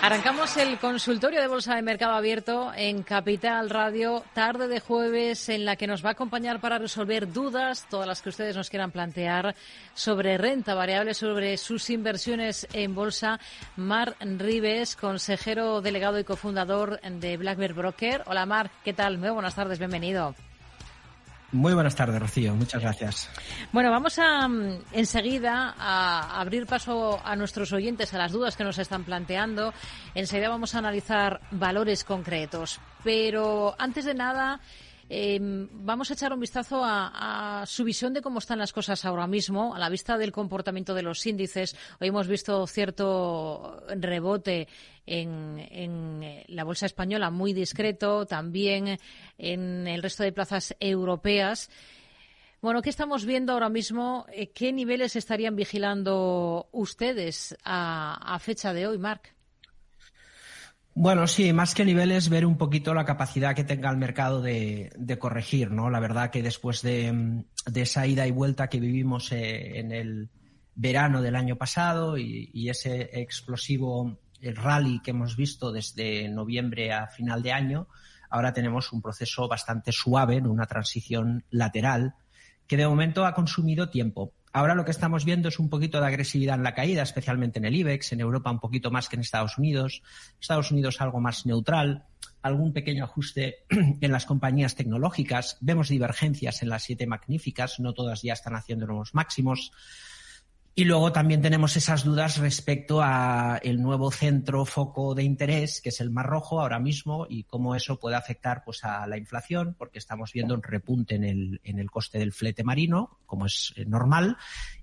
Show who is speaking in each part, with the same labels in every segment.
Speaker 1: Arrancamos el consultorio de Bolsa de Mercado Abierto en Capital Radio, tarde de jueves, en la que nos va a acompañar para resolver dudas, todas las que ustedes nos quieran plantear, sobre renta variable, sobre sus inversiones en bolsa. Mar Rives, consejero delegado y cofundador de Black Broker. Hola Mar, ¿qué tal? Muy buenas tardes, bienvenido.
Speaker 2: Muy buenas tardes, Rocío. Muchas gracias.
Speaker 1: Bueno, vamos a mm, enseguida a abrir paso a nuestros oyentes a las dudas que nos están planteando. Enseguida vamos a analizar valores concretos. Pero antes de nada, Em, vamos a echar un vistazo a, su visión de cómo están las cosas ahora mismo, a la vista del comportamiento de los índices. Hoy hemos visto cierto rebote en, la bolsa española muy discreto, también en el resto de plazas europeas. Bueno, ¿qué estamos viendo ahora mismo? Eh, ¿Qué niveles estarían vigilando ustedes a, a fecha de hoy, Marc?
Speaker 2: Bueno, sí, más que niveles, ver un poquito la capacidad que tenga el mercado de, corregir, ¿no? La verdad que después de, esa ida y vuelta que vivimos eh, en el verano del año pasado y, ese explosivo rally que hemos visto desde noviembre a final de año, ahora tenemos un proceso bastante suave, una transición lateral, que de momento ha consumido tiempo. Ahora lo que estamos viendo es un poquito de agresividad en la caída, especialmente en el IBEX, en Europa un poquito más que en Estados Unidos, Estados Unidos algo más neutral, algún pequeño ajuste en las compañías tecnológicas, vemos divergencias en las siete magníficas, no todas ya están haciendo nuevos máximos. Y luego también tenemos esas dudas respecto a el nuevo centro foco de interés, que es el Mar Rojo ahora mismo, y cómo eso puede afectar pues, a la inflación, porque estamos viendo un repunte en el, en el coste del flete marino, como es eh, normal,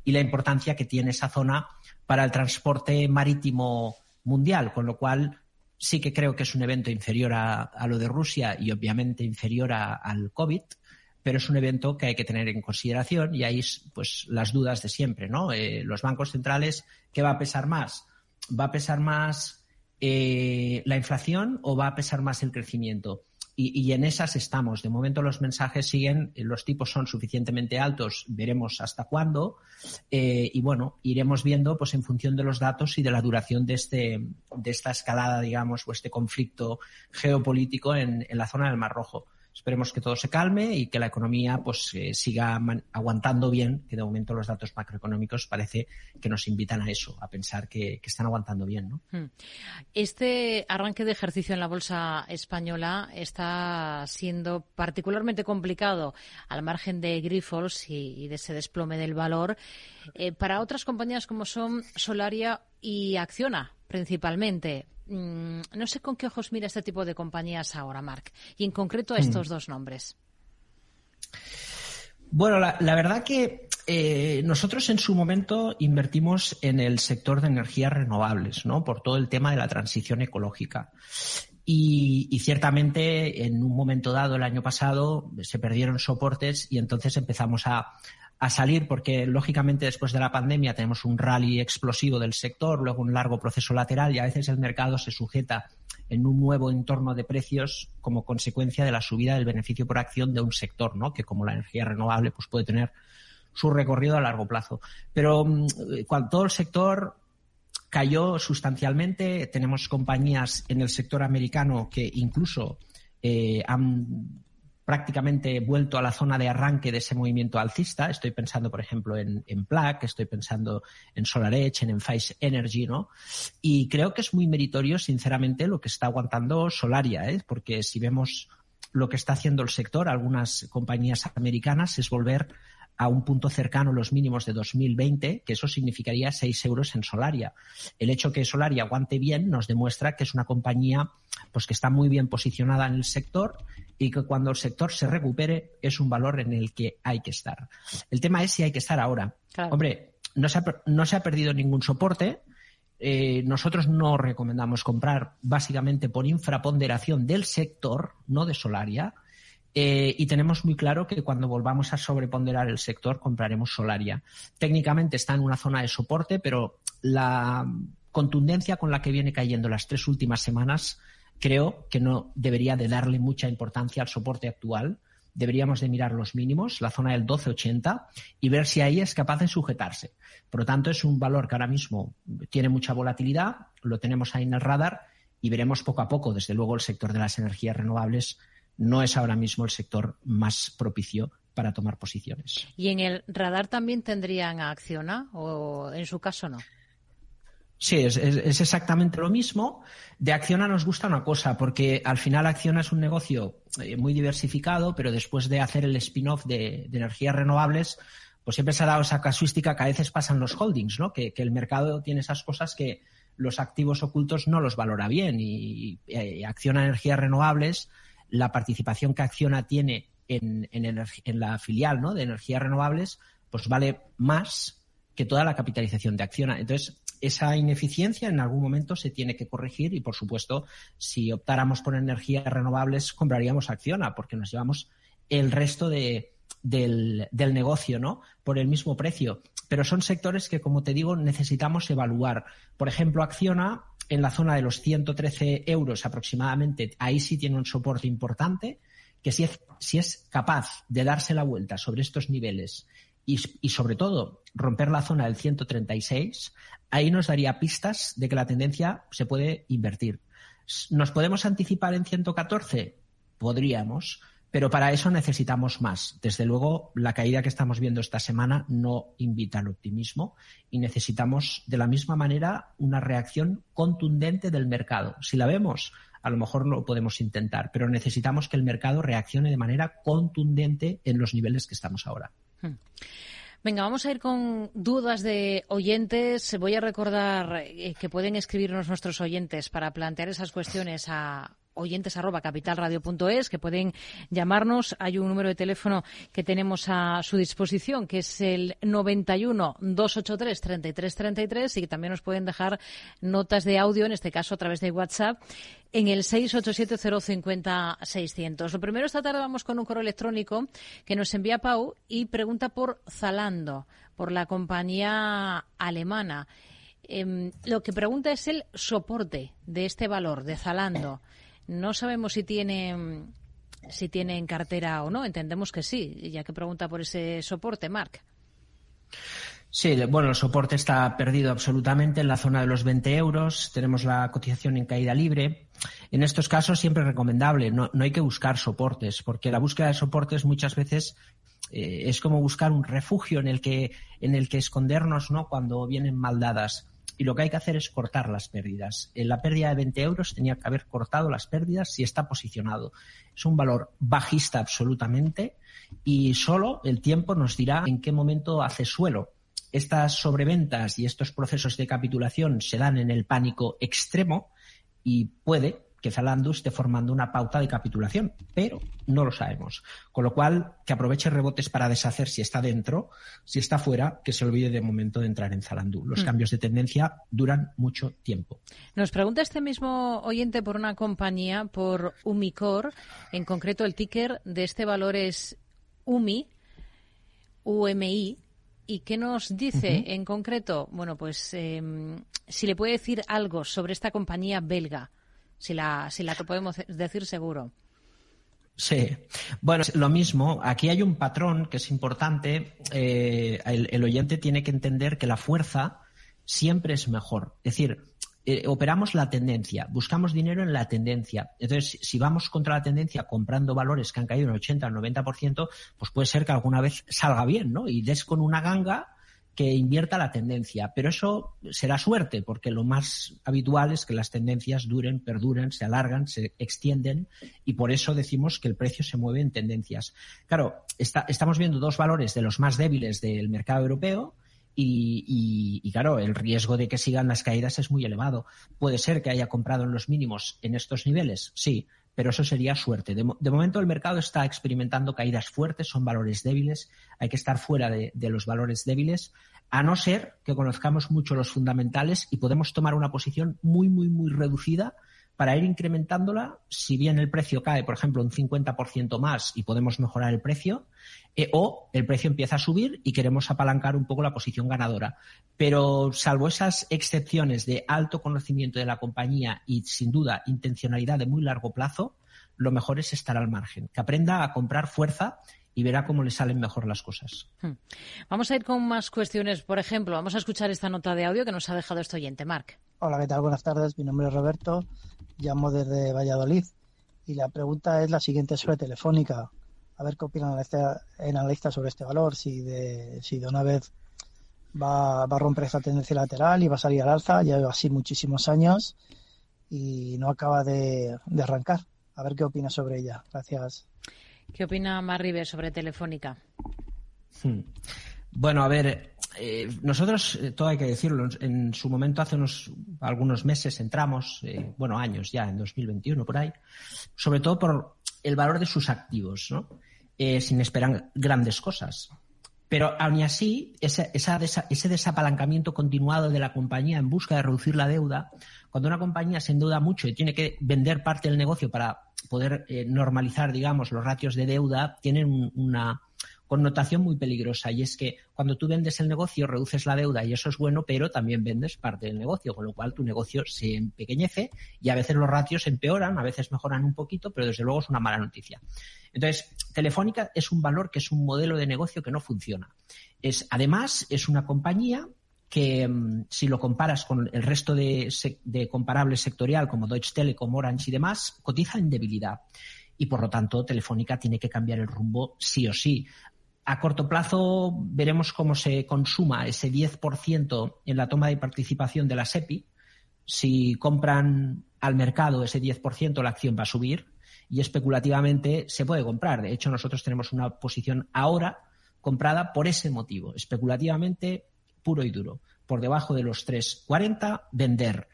Speaker 2: y la importancia que tiene esa zona para el transporte marítimo mundial, con lo cual sí que creo que es un evento inferior a, a lo de Rusia y obviamente inferior al COVID pero es un evento que hay que tener en consideración y ahí pues las dudas de siempre, ¿no? Eh, los bancos centrales, ¿qué va a pesar más? ¿Va a pesar más eh, la inflación o va a pesar más el crecimiento? Y, en esas estamos. De momento los mensajes siguen, los tipos son suficientemente altos, veremos hasta cuándo. Eh, y bueno, iremos viendo pues en función de los datos y de la duración de, este, de esta escalada, digamos, o este conflicto geopolítico en la zona del Mar Rojo. Esperemos que todo se calme y que la economía pues eh, siga aguantando bien, que de momento los datos macroeconómicos parece que nos invitan a eso, a pensar que, están aguantando bien. ¿no? Hmm.
Speaker 1: Este arranque de ejercicio en la bolsa española está siendo particularmente complicado al margen de Grifols y, de ese desplome del valor eh, para otras compañías como son Solaria y Acciona principalmente. Mm, no sé con qué ojos mira este tipo de compañías ahora, Marc, y en concreto a estos mm. dos nombres.
Speaker 2: Bueno, la, verdad que eh, nosotros en su momento invertimos en el sector de energías renovables, ¿no? Por todo el tema de la transición ecológica. y, ciertamente en un momento dado el año pasado se perdieron soportes y entonces empezamos a, a salir porque lógicamente después de la pandemia tenemos un rally explosivo del sector, luego un largo proceso lateral y a veces el mercado se sujeta en un nuevo entorno de precios como consecuencia de la subida del beneficio por acción de un sector, ¿no? Que como la energía renovable pues puede tener su recorrido a largo plazo. Pero mm, cuando todo el sector cayó sustancialmente, tenemos compañías en el sector americano que incluso eh, han prácticamente vuelto a la zona de arranque de ese movimiento alcista. Estoy pensando, por ejemplo, en, en estoy pensando en SolarEdge, en Enphase Energy, ¿no? Y creo que es muy meritorio, sinceramente, lo que está aguantando Solaria, ¿eh? Porque si vemos lo que está haciendo el sector, algunas compañías americanas, es volver a un punto cercano a los mínimos de 2020, que eso significaría 6 euros en Solaria. El hecho que Solaria aguante bien nos demuestra que es una compañía pues que está muy bien posicionada en el sector y que cuando el sector se recupere es un valor en el que hay que estar. El tema es si hay que estar ahora. Hombre, no se, ha, no se ha perdido ningún soporte. Eh, nosotros no recomendamos comprar básicamente por infraponderación del sector, no de Solaria. Eh, y tenemos muy claro que cuando volvamos a sobreponderar el sector, compraremos Solaria. Técnicamente está en una zona de soporte, pero la contundencia con la que viene cayendo las tres últimas semanas creo que no debería de darle mucha importancia al soporte actual deberíamos de mirar los mínimos, la zona del 1280, y ver si ahí es capaz de sujetarse. Por lo tanto, es un valor que ahora mismo tiene mucha volatilidad, lo tenemos ahí en el radar y veremos poco a poco. Desde luego, el sector de las energías renovables no es ahora mismo el sector más propicio para tomar posiciones.
Speaker 1: ¿Y en el radar también tendrían a Acciona o en su caso no?
Speaker 2: Sí, es, exactamente lo mismo. De Acciona nos gusta una cosa, porque al final Acciona es un negocio eh, muy diversificado, pero después de hacer el spin-off de, energías renovables, pues siempre se ha dado esa casuística que a veces pasan los holdings, ¿no? Que, el mercado tiene esas cosas que los activos ocultos no los valora bien. Y, eh, Acciona Energías Renovables, la participación que Acciona tiene en, en la filial de energías renovables, pues vale más que toda la capitalización de Acciona. Entonces, esa ineficiencia en algún momento se tiene que corregir y, por supuesto, si optáramos por energías renovables, compraríamos Acciona porque nos llevamos el resto de, del, negocio, ¿no? Por el mismo precio. Pero son sectores que, como te digo, necesitamos evaluar. Por ejemplo, Acciona, en la zona de los 113 euros aproximadamente, ahí sí tiene un soporte importante, que si es, si es capaz de darse la vuelta sobre estos niveles y, sobre todo romper la zona del 136, ahí nos daría pistas de que la tendencia se puede invertir. ¿Nos podemos anticipar en 114? Podríamos, pero para eso necesitamos más. Desde luego, la caída que estamos viendo esta semana no invita al optimismo y necesitamos, de la misma manera, una reacción contundente del mercado. Si la vemos, a lo mejor lo podemos intentar, pero necesitamos que el mercado reaccione de manera contundente en los niveles que estamos ahora.
Speaker 1: Venga, vamos a ir con dudas de oyentes. Voy a recordar eh, que pueden escribirnos nuestros oyentes para plantear esas cuestiones a oyentes arroba capitalradio.es que pueden llamarnos. Hay un número de teléfono que tenemos a su disposición que es el 91 283 33 33 y que también nos pueden dejar notas de audio, en este caso a través de WhatsApp, en el 687-050-600. Lo primero, esta tarde vamos con un correo electrónico que nos envía Pau y pregunta por Zalando, por la compañía alemana. Em, lo que pregunta es el soporte de este valor de Zalando. No sabemos si tiene si tiene en cartera o no. Entendemos que sí, ya que pregunta por ese soporte, Marc.
Speaker 2: Sí, bueno, el soporte está perdido absolutamente en la zona de los 20 euros. Tenemos la cotización en caída libre. En estos casos siempre es recomendable, no, hay que buscar soportes, porque la búsqueda de soportes muchas veces eh, es como buscar un refugio en el que, en el que escondernos ¿no? cuando vienen maldadas y lo que hay que hacer es cortar las pérdidas. En la pérdida de 20 euros tenía que haber cortado las pérdidas si está posicionado. Es un valor bajista absolutamente y solo el tiempo nos dirá en qué momento hace suelo. Estas sobreventas y estos procesos de capitulación se dan en el pánico extremo y puede que Zalando esté formando una pauta de capitulación, pero no lo sabemos. Con lo cual, que aproveche rebotes para deshacer si está dentro, si está fuera, que se olvide de momento de entrar en Zalando. Los mm. cambios de tendencia duran mucho tiempo.
Speaker 1: Nos pregunta este mismo oyente por una compañía, por Umicor, en concreto el ticker de este valor es UMI, UMI, ¿Y qué nos dice en concreto? Bueno, pues em, si le puede decir algo sobre esta compañía belga si la, si la podemos decir seguro.
Speaker 2: Sí, bueno, lo mismo. Aquí hay un patrón que es importante. Eh, el, oyente tiene que entender que la fuerza siempre es mejor. Es decir, eh, operamos la tendencia, buscamos dinero en la tendencia. Entonces, si vamos contra la tendencia comprando valores que han caído en 80 o 90%, pues puede ser que alguna vez salga bien, ¿no? Y des con una ganga que invierta la tendencia. Pero eso será suerte, porque lo más habitual es que las tendencias duren, perduren, se alargan, se extienden, y por eso decimos que el precio se mueve en tendencias. Claro, estamos viendo dos valores de los más débiles del mercado europeo. Y, y, claro, el riesgo de que sigan las caídas es muy elevado. Puede ser que haya comprado en los mínimos en estos niveles, sí, pero eso sería suerte. De, momento el mercado está experimentando caídas fuertes, son valores débiles, hay que estar fuera de, los valores débiles, a no ser que conozcamos mucho los fundamentales y podemos tomar una posición muy, muy, muy reducida para ir incrementándola, si bien el precio cae, por ejemplo, un 50% más y podemos mejorar el precio, eh, o el precio empieza a subir y queremos apalancar un poco la posición ganadora. Pero salvo esas excepciones de alto conocimiento de la compañía y, sin duda, intencionalidad de muy largo plazo, lo mejor es estar al margen, que aprenda a comprar fuerza y verá cómo le salen mejor las cosas. Hmm.
Speaker 1: Vamos a ir con más cuestiones. Por ejemplo, vamos a escuchar esta nota de audio que nos ha dejado este oyente, Marc.
Speaker 3: Hola, ¿qué tal? Buenas tardes. Mi nombre es Roberto. Llamo desde Valladolid. Y la pregunta es la siguiente sobre Telefónica. A ver qué opinan el analista sobre este valor. Si de, si de una vez va, a romper esta tendencia lateral y va a salir al alza. Ya lleva así muchísimos años y no acaba de arrancar. A ver qué opina sobre ella. Gracias.
Speaker 1: ¿Qué opina Marribe sobre Telefónica?
Speaker 2: Hmm. Bueno, a ver, eh, nosotros, eh, todo hay que decirlo, en su momento, hace unos algunos meses entramos, eh, bueno, años ya, en 2021 por ahí, sobre todo por el valor de sus activos, ¿no? sin esperar grandes cosas. Pero aún así, ese, ese desapalancamiento continuado de la compañía en busca de reducir la deuda, cuando una compañía se endeuda mucho y tiene que vender parte del negocio para poder eh, normalizar, digamos, los ratios de deuda, tienen una connotación muy peligrosa y es que cuando tú vendes el negocio reduces la deuda y eso es bueno, pero también vendes parte del negocio, con lo cual tu negocio se empequeñece y a veces los ratios empeoran, a veces mejoran un poquito, pero desde luego es una mala noticia. Entonces, Telefónica es un valor que es un modelo de negocio que no funciona. Es, además, es una compañía que mm, si lo comparas con el resto de, de comparable sectorial como Deutsche Telekom, Orange y demás, cotiza en debilidad y por lo tanto Telefónica tiene que cambiar el rumbo sí o sí. A corto plazo veremos cómo se consuma ese 10% en la toma de participación de la SEPI. Si compran al mercado ese 10%, la acción va a subir y especulativamente se puede comprar. De hecho, nosotros tenemos una posición ahora comprada por ese motivo. Especulativamente puro y duro. Por debajo de los 3,40, vender.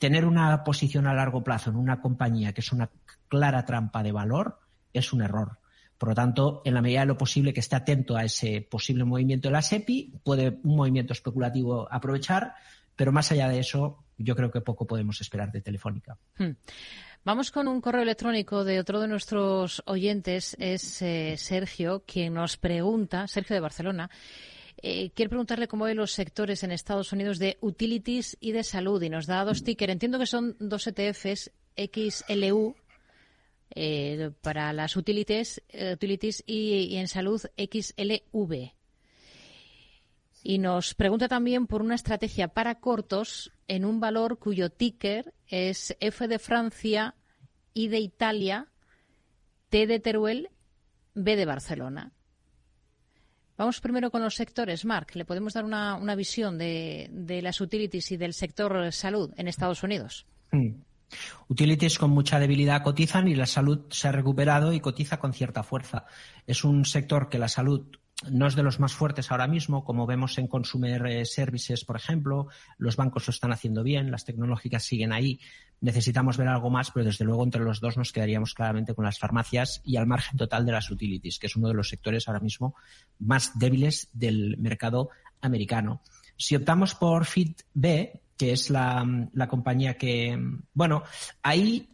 Speaker 2: Tener una posición a largo plazo en una compañía que es una clara trampa de valor es un error. Por lo tanto, en la medida de lo posible que esté atento a ese posible movimiento de la SEPI, puede un movimiento especulativo aprovechar, pero más allá de eso, yo creo que poco podemos esperar de Telefónica. Hmm.
Speaker 1: Vamos con un correo electrónico de otro de nuestros oyentes, es eh, Sergio, quien nos pregunta, Sergio de Barcelona, eh, quiero preguntarle cómo ve los sectores en Estados Unidos de utilities y de salud y nos da dos tickers. Entiendo que son dos ETFs XLU eh, para las utilities, eh, utilities y, en salud XLV. Y nos pregunta también por una estrategia para cortos en un valor cuyo ticker es F de Francia, I de Italia, T de Teruel, B de Barcelona. Vamos primero con los sectores. Mark, ¿le podemos dar una, visión de, las utilities y del sector salud en Estados Unidos?
Speaker 2: Mm. Utilities con mucha debilidad cotizan y la salud se ha recuperado y cotiza con cierta fuerza. Es un sector que la salud no es de los más fuertes ahora mismo, como vemos en Consumer eh, Services, por ejemplo. Los bancos lo están haciendo bien, las tecnológicas siguen ahí. Necesitamos ver algo más, pero desde luego entre los dos nos quedaríamos claramente con las farmacias y al margen total de las utilities, que es uno de los sectores ahora mismo más débiles del mercado americano. Si optamos por FitB, que es la, la compañía que, bueno, ahí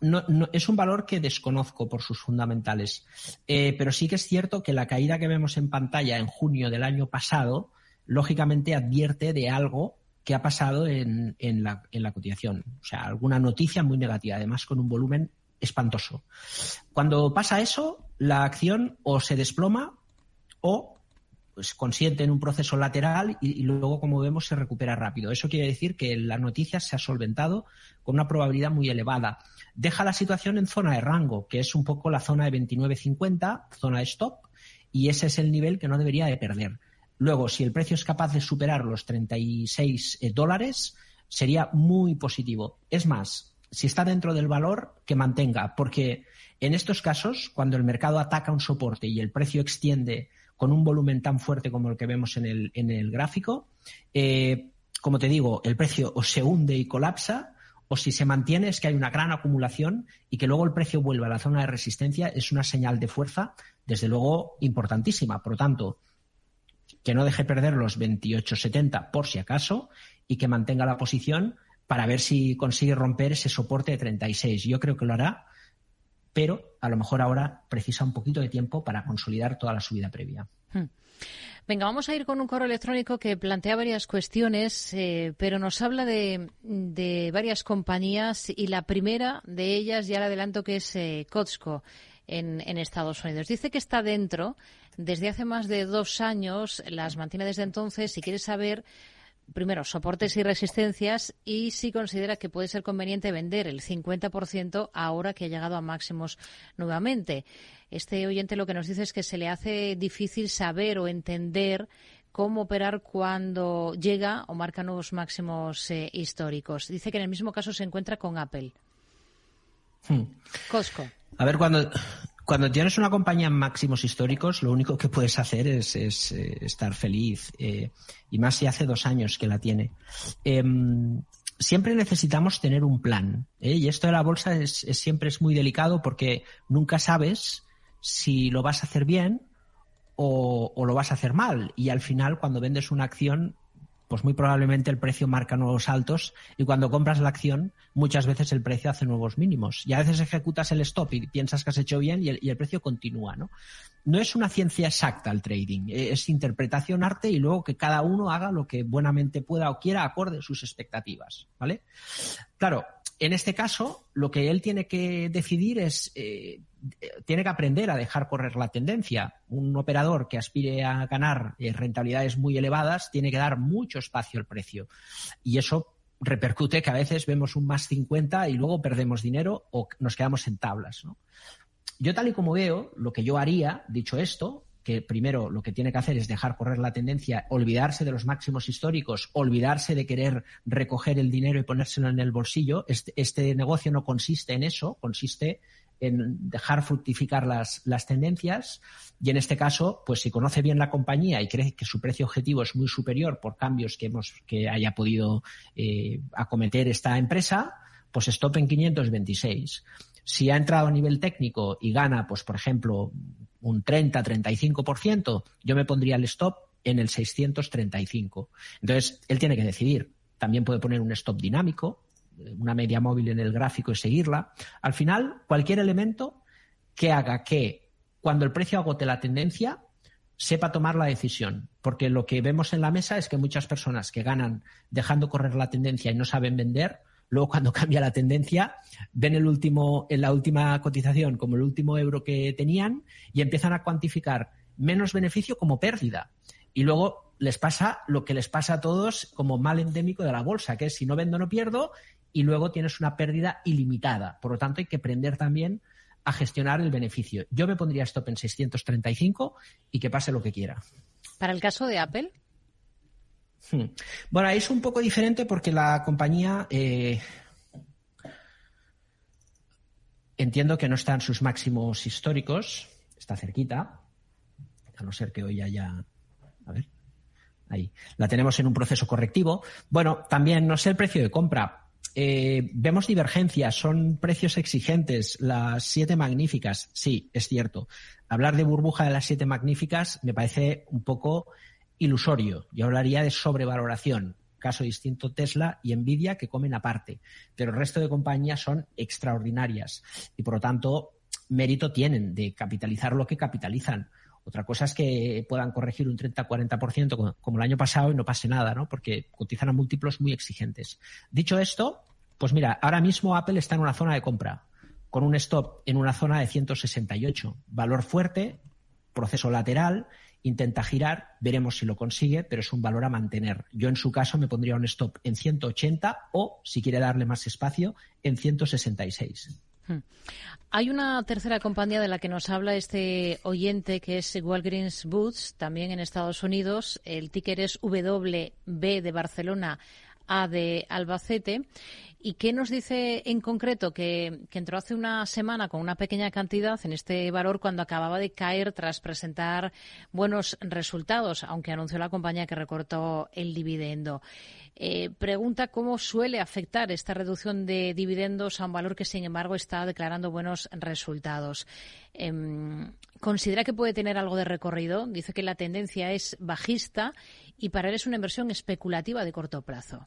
Speaker 2: no, es un valor que desconozco por sus fundamentales, eh, pero sí que es cierto que la caída que vemos en pantalla en junio del año pasado, lógicamente advierte de algo que ha pasado en, en, la, en la cotización. O sea, alguna noticia muy negativa, además con un volumen espantoso. Cuando pasa eso, la acción o se desploma o pues consiente en un proceso lateral y, luego, como vemos, se recupera rápido. Eso quiere decir que la noticia se ha solventado con una probabilidad muy elevada. Deja la situación en zona de rango, que es un poco la zona de 29.50, zona de stop, y ese es el nivel que no debería de perder. Luego, si el precio es capaz de superar los 36 eh, dólares, sería muy positivo. Es más, si está dentro del valor, que mantenga, porque en estos casos, cuando el mercado ataca un soporte y el precio extiende con un volumen tan fuerte como el que vemos en el, en el gráfico, eh, como te digo, el precio o se hunde y colapsa, o si se mantiene es que hay una gran acumulación y que luego el precio vuelve a la zona de resistencia, es una señal de fuerza, desde luego, importantísima. Por lo tanto, que no deje perder los 28,70 por si acaso y que mantenga la posición para ver si consigue romper ese soporte de 36. Yo creo que lo hará, pero a lo mejor ahora precisa un poquito de tiempo para consolidar toda la subida previa. Hmm.
Speaker 1: Venga, vamos a ir con un correo electrónico que plantea varias cuestiones, eh, pero nos habla de, varias compañías y la primera de ellas, ya le adelanto, que es eh, en, en, Estados Unidos. Dice que está dentro desde hace más de dos años, las mantiene desde entonces y quiere saber primero, soportes y resistencias y si considera que puede ser conveniente vender el 50% ahora que ha llegado a máximos nuevamente. Este oyente lo que nos dice es que se le hace difícil saber o entender cómo operar cuando llega o marca nuevos máximos eh, históricos. Dice que en el mismo caso se encuentra con Apple.
Speaker 2: Hmm.
Speaker 1: Costco.
Speaker 2: A ver, cuando, cuando tienes una compañía en máximos históricos, lo único que puedes hacer es, eh, estar feliz. Eh, y más si hace dos años que la tiene. Em, siempre necesitamos tener un plan. ¿eh? Y esto de la bolsa es, siempre es muy delicado porque nunca sabes si lo vas a hacer bien o, o, lo vas a hacer mal. Y al final, cuando vendes una acción, pues muy probablemente el precio marca nuevos altos y cuando compras la acción muchas veces el precio hace nuevos mínimos y a veces ejecutas el stop y piensas que has hecho bien y el, precio continúa, ¿no? No es una ciencia exacta el trading, e, es interpretación, arte y luego que cada uno haga lo que buenamente pueda o quiera acorde a sus expectativas, ¿vale? Claro, en este caso, lo que él tiene que decidir es, eh, tiene que aprender a dejar correr la tendencia. Un operador que aspire a ganar eh, rentabilidades muy elevadas tiene que dar mucho espacio al precio. Y eso repercute que a veces vemos un más 50 y luego perdemos dinero o nos quedamos en tablas. Yo tal y como veo, lo que yo haría, dicho esto, que primero lo que tiene que hacer es dejar correr la tendencia, olvidarse de los máximos históricos, olvidarse de querer recoger el dinero y ponérselo en el bolsillo. Este, este negocio no consiste en eso, consiste en dejar fructificar las, las, tendencias y en este caso, pues si conoce bien la compañía y cree que su precio objetivo es muy superior por cambios que hemos que haya podido eh, acometer esta empresa, pues stop en 526. Si ha entrado a nivel técnico y gana, pues por ejemplo, un 30-35%, yo me pondría el stop en el 635. Entonces, él tiene que decidir. También puede poner un stop dinámico, una media móvil en el gráfico y seguirla. Al final, cualquier elemento que haga que cuando el precio agote la tendencia, sepa tomar la decisión. Porque lo que vemos en la mesa es que muchas personas que ganan dejando correr la tendencia y no saben vender, Luego, cuando cambia la tendencia, ven el último, en la última cotización como el último euro que tenían y empiezan a cuantificar menos beneficio como pérdida. Y luego les pasa lo que les pasa a todos como mal endémico de la bolsa, que es si no vendo no pierdo y luego tienes una pérdida ilimitada. Por lo tanto, hay que aprender también a gestionar el beneficio. Yo me pondría stop en 635 y que pase lo que quiera.
Speaker 1: Para el caso de Apple.
Speaker 2: Bueno, ahí es un poco diferente porque la compañía eh, entiendo que no está en sus máximos históricos, está cerquita, a no ser que hoy haya. A ver, ahí. La tenemos en un proceso correctivo. Bueno, también no sé el precio de compra. Eh, vemos divergencias, son precios exigentes. Las siete magníficas, sí, es cierto. Hablar de burbuja de las siete magníficas me parece un poco ilusorio. Yo hablaría de sobrevaloración. Caso distinto Tesla y Nvidia que comen aparte. Pero el resto de compañías son extraordinarias y por lo tanto mérito tienen de capitalizar lo que capitalizan. Otra cosa es que puedan corregir un 30-40% como el año pasado y no pase nada, ¿no? Porque cotizan a múltiplos muy exigentes. Dicho esto, pues mira, ahora mismo Apple está en una zona de compra, con un stop en una zona de 168. Valor fuerte, proceso lateral intenta girar, veremos si lo consigue, pero es un valor a mantener. Yo en su caso me pondría un stop en 180 o, si quiere darle más espacio, en 166. Hmm.
Speaker 1: Hay una tercera compañía de la que nos habla este oyente que es Walgreens Boots, también en Estados Unidos. El ticker es WB de Barcelona, A de Albacete. ¿Y qué nos dice en concreto? Que, entró hace una semana con una pequeña cantidad en este valor cuando acababa de caer tras presentar buenos resultados, aunque anunció la compañía que recortó el dividendo. Eh, pregunta cómo suele afectar esta reducción de dividendos a un valor que, sin embargo, está declarando buenos resultados. Em, ¿Considera que puede tener algo de recorrido? Dice que la tendencia es bajista y para él es una inversión especulativa de corto plazo.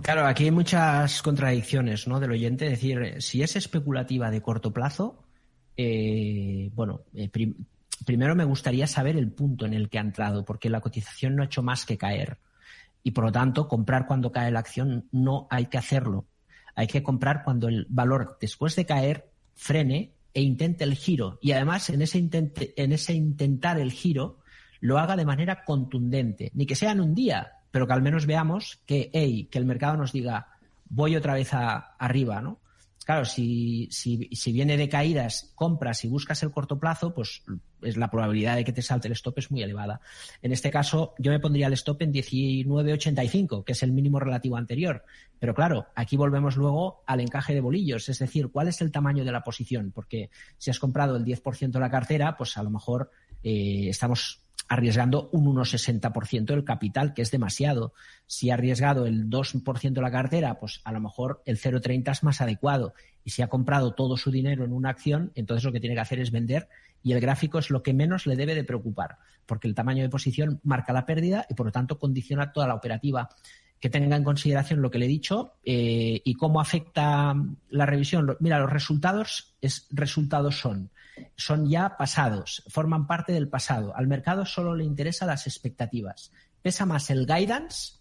Speaker 2: Claro, aquí hay muchas contradicciones ¿no? del oyente. Decir, si es especulativa de corto plazo, eh, bueno, eh, primero me gustaría saber el punto en el que ha entrado, porque la cotización no ha hecho más que caer. Y por lo tanto, comprar cuando cae la acción no hay que hacerlo. Hay que comprar cuando el valor, después de caer, frene e intente el giro. Y además, en ese, en ese intentar el giro, lo haga de manera contundente. Ni que sea en un día, pero que al menos veamos que, hey, que el mercado nos diga, voy otra vez a, arriba, ¿no? Claro, si, si, si, viene de caídas, compras y buscas el corto plazo, pues es la probabilidad de que te salte el stop es muy elevada. En este caso, yo me pondría el stop en 19.85, que es el mínimo relativo anterior. Pero claro, aquí volvemos luego al encaje de bolillos, es decir, cuál es el tamaño de la posición, porque si has comprado el 10% de la cartera, pues a lo mejor eh, estamos arriesgando un 1,60% del capital, que es demasiado. Si ha arriesgado el 2% de la cartera, pues a lo mejor el 0,30 es más adecuado. Y si ha comprado todo su dinero en una acción, entonces lo que tiene que hacer es vender y el gráfico es lo que menos le debe de preocupar, porque el tamaño de posición marca la pérdida y por lo tanto condiciona toda la operativa. Que tenga en consideración lo que le he dicho eh, y cómo afecta la revisión. Mira, los resultados, es, resultados son son ya pasados, forman parte del pasado. Al mercado solo le interesan las expectativas. Pesa más el guidance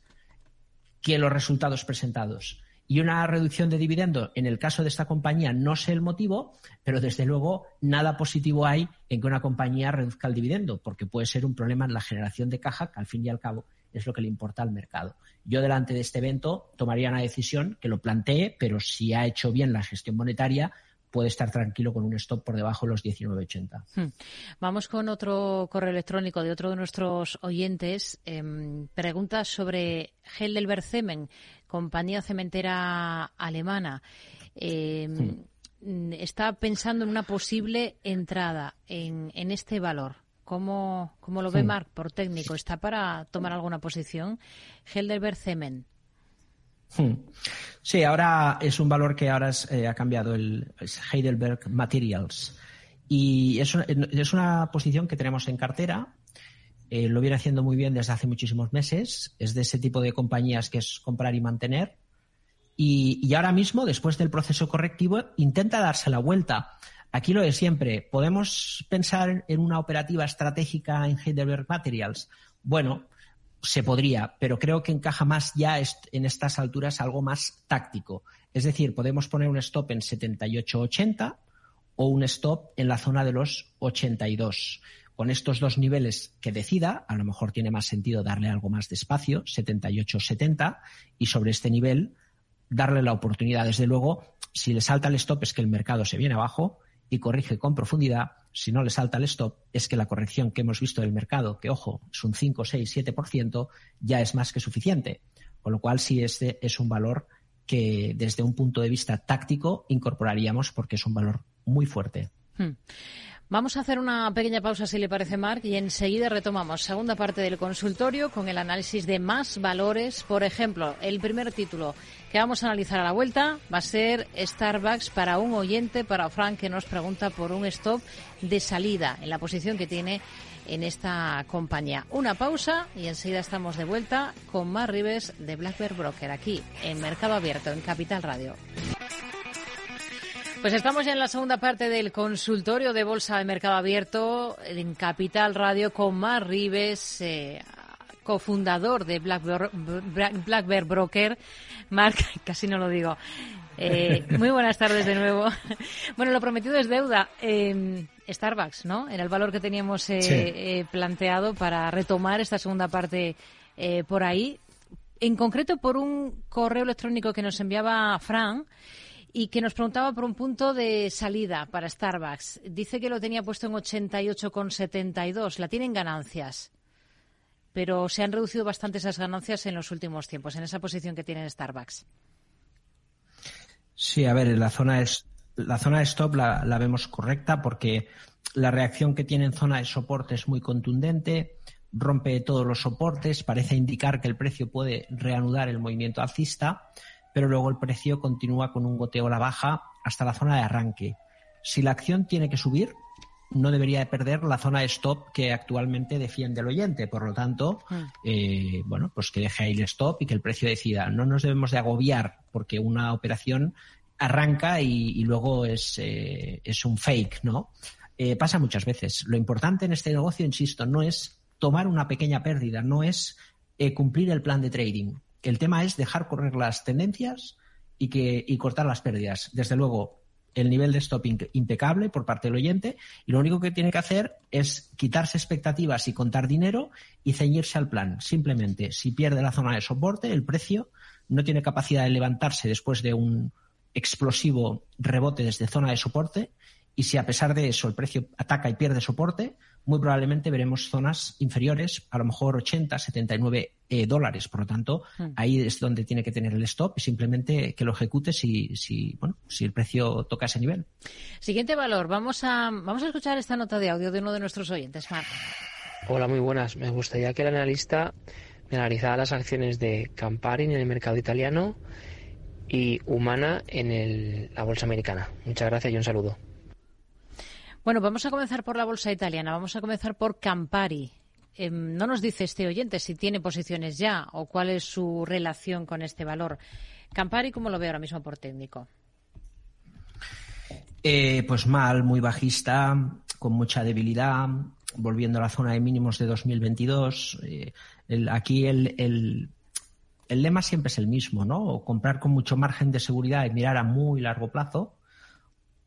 Speaker 2: que los resultados presentados. Y una reducción de dividendo, en el caso de esta compañía, no sé el motivo, pero desde luego nada positivo hay en que una compañía reduzca el dividendo, porque puede ser un problema en la generación de caja, que al fin y al cabo es lo que le importa al mercado. Yo delante de este evento tomaría una decisión que lo plantee, pero si ha hecho bien la gestión monetaria, puede estar tranquilo con un stop por debajo de los 19,80. Hmm.
Speaker 1: Vamos con otro correo electrónico de otro de nuestros oyentes. Eh, pregunta sobre Heidelberg compañía cementera alemana. Em, hmm. Está pensando en una posible entrada en, este valor. ¿Cómo, cómo lo ve hmm. Mark por técnico? ¿Está para tomar alguna posición? Heidelberg Cement.
Speaker 2: Hmm. Sí, ahora es un valor que ahora eh, ha cambiado el Heidelberg Materials. Y es una, es una, posición que tenemos en cartera. Eh, lo viene haciendo muy bien desde hace muchísimos meses. Es de ese tipo de compañías que es comprar y mantener. Y, y ahora mismo, después del proceso correctivo, intenta darse la vuelta. Aquí lo de siempre. ¿Podemos pensar en una operativa estratégica en Heidelberg Materials? Bueno, se podría, pero creo que encaja más ya en estas alturas algo más táctico. Es decir, podemos poner un stop en 78-80 o un stop en la zona de los 82. Con estos dos niveles que decida, a lo mejor tiene más sentido darle algo más de espacio, 78-70, y sobre este nivel darle la oportunidad. Desde luego, si le salta el stop es que el mercado se viene abajo y corrige con profundidad si no le salta el stop, es que la corrección que hemos visto del mercado, que ojo, es un 5, 6, 7%, ya es más que suficiente. Con lo cual, sí, este es un valor que desde un punto de vista táctico incorporaríamos porque es un valor muy fuerte. Hmm.
Speaker 1: Vamos a hacer una pequeña pausa, si le parece, Marc, y enseguida retomamos segunda parte del consultorio con el análisis de más valores. Por ejemplo, el primer título que vamos a analizar a la vuelta va a ser Starbucks para un oyente, para Frank, que nos pregunta por un stop de salida en la posición que tiene en esta compañía. Una pausa y enseguida estamos de vuelta con más Rives de Black Bear Broker aquí en Mercado Abierto, en Capital Radio. Pues estamos ya en la segunda parte del consultorio de Bolsa de Mercado Abierto en Capital Radio con Mar Rives, eh, cofundador de Black Bear, Broker. Mark, casi no lo digo. Eh, muy buenas tardes de nuevo. Bueno, lo prometido es deuda. Eh, Starbucks, ¿no? Era el valor que teníamos eh, planteado para retomar esta segunda parte por ahí. En concreto, por un correo electrónico que nos enviaba Fran y que nos preguntaba por un punto de salida para Starbucks. Dice que lo tenía puesto en 88,72. La tienen ganancias, pero se han reducido bastante esas ganancias en los últimos tiempos, en esa posición que tiene Starbucks.
Speaker 2: Sí, a ver, la zona es la zona de stop la, la vemos correcta porque la reacción que tiene en zona de soporte es muy contundente, rompe todos los soportes, parece indicar que el precio puede reanudar el movimiento alcista pero luego el precio continúa con un goteo a la baja hasta la zona de arranque. Si la acción tiene que subir, no debería perder la zona de stop que actualmente defiende el oyente. Por lo tanto, mm. eh, bueno, pues que deje ahí el stop y que el precio decida. No nos debemos de agobiar porque una operación arranca y, luego es, eh, es, un fake, ¿no? Eh, pasa muchas veces. Lo importante en este negocio, insisto, no es tomar una pequeña pérdida, no es cumplir el plan de trading. El tema es dejar correr las tendencias y, que, y cortar las pérdidas. Desde luego, el nivel de stop impecable por parte del oyente y lo único que tiene que hacer es quitarse expectativas y contar dinero y ceñirse al plan. Simplemente, si pierde la zona de soporte, el precio no tiene capacidad de levantarse después de un explosivo rebote desde zona de soporte y si a pesar de eso el precio ataca y pierde soporte, muy probablemente veremos zonas inferiores, a lo mejor 80, 79 eh, dólares. Por lo tanto, mm. ahí es donde tiene que tener el stop y simplemente que lo ejecute si, si, bueno, si el precio toca ese nivel.
Speaker 1: Siguiente valor. Vamos a, vamos a escuchar esta nota de audio de uno de nuestros oyentes, Marc.
Speaker 4: Hola, muy buenas. Me gustaría que el analista me analizara las acciones de Campari en el mercado italiano y Humana en la bolsa americana. Muchas gracias y un saludo.
Speaker 1: Bueno, vamos a comenzar por la bolsa italiana. Vamos a comenzar por Campari. Em, no nos dice este oyente si tiene posiciones ya o cuál es su relación con este valor. Campari, ¿cómo lo ve ahora mismo por técnico?
Speaker 2: Eh, pues mal, muy bajista, con mucha debilidad, volviendo a la zona de mínimos de 2022. Eh, aquí el, el, lema siempre es el mismo, ¿no? Comprar con mucho margen de seguridad y mirar a muy largo plazo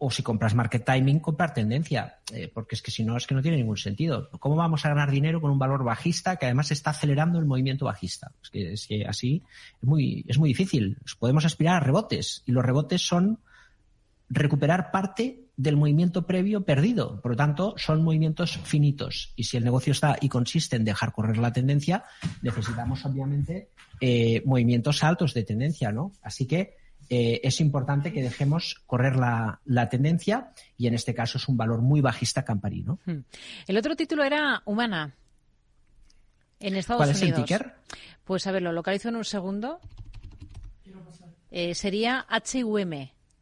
Speaker 2: o si compras market timing, comprar tendencia, eh, porque es que si no, es que no tiene ningún sentido. ¿Cómo vamos a ganar dinero con un valor bajista que además está acelerando el movimiento bajista? Es que, es que así es muy, es muy difícil. Podemos aspirar a rebotes y los rebotes son recuperar parte del movimiento previo perdido. Por lo tanto, son movimientos finitos. Y si el negocio está y consiste en dejar correr la tendencia, necesitamos obviamente eh, movimientos altos de tendencia, ¿no? Así que eh, es importante que dejemos correr la, tendencia y en este caso es un valor muy bajista camparino. Hmm.
Speaker 1: El otro título era Humana. En Estados
Speaker 2: ¿Cuál
Speaker 1: es
Speaker 2: el ticker?
Speaker 1: Pues a ver, lo localizo en un segundo. Eh, sería HUM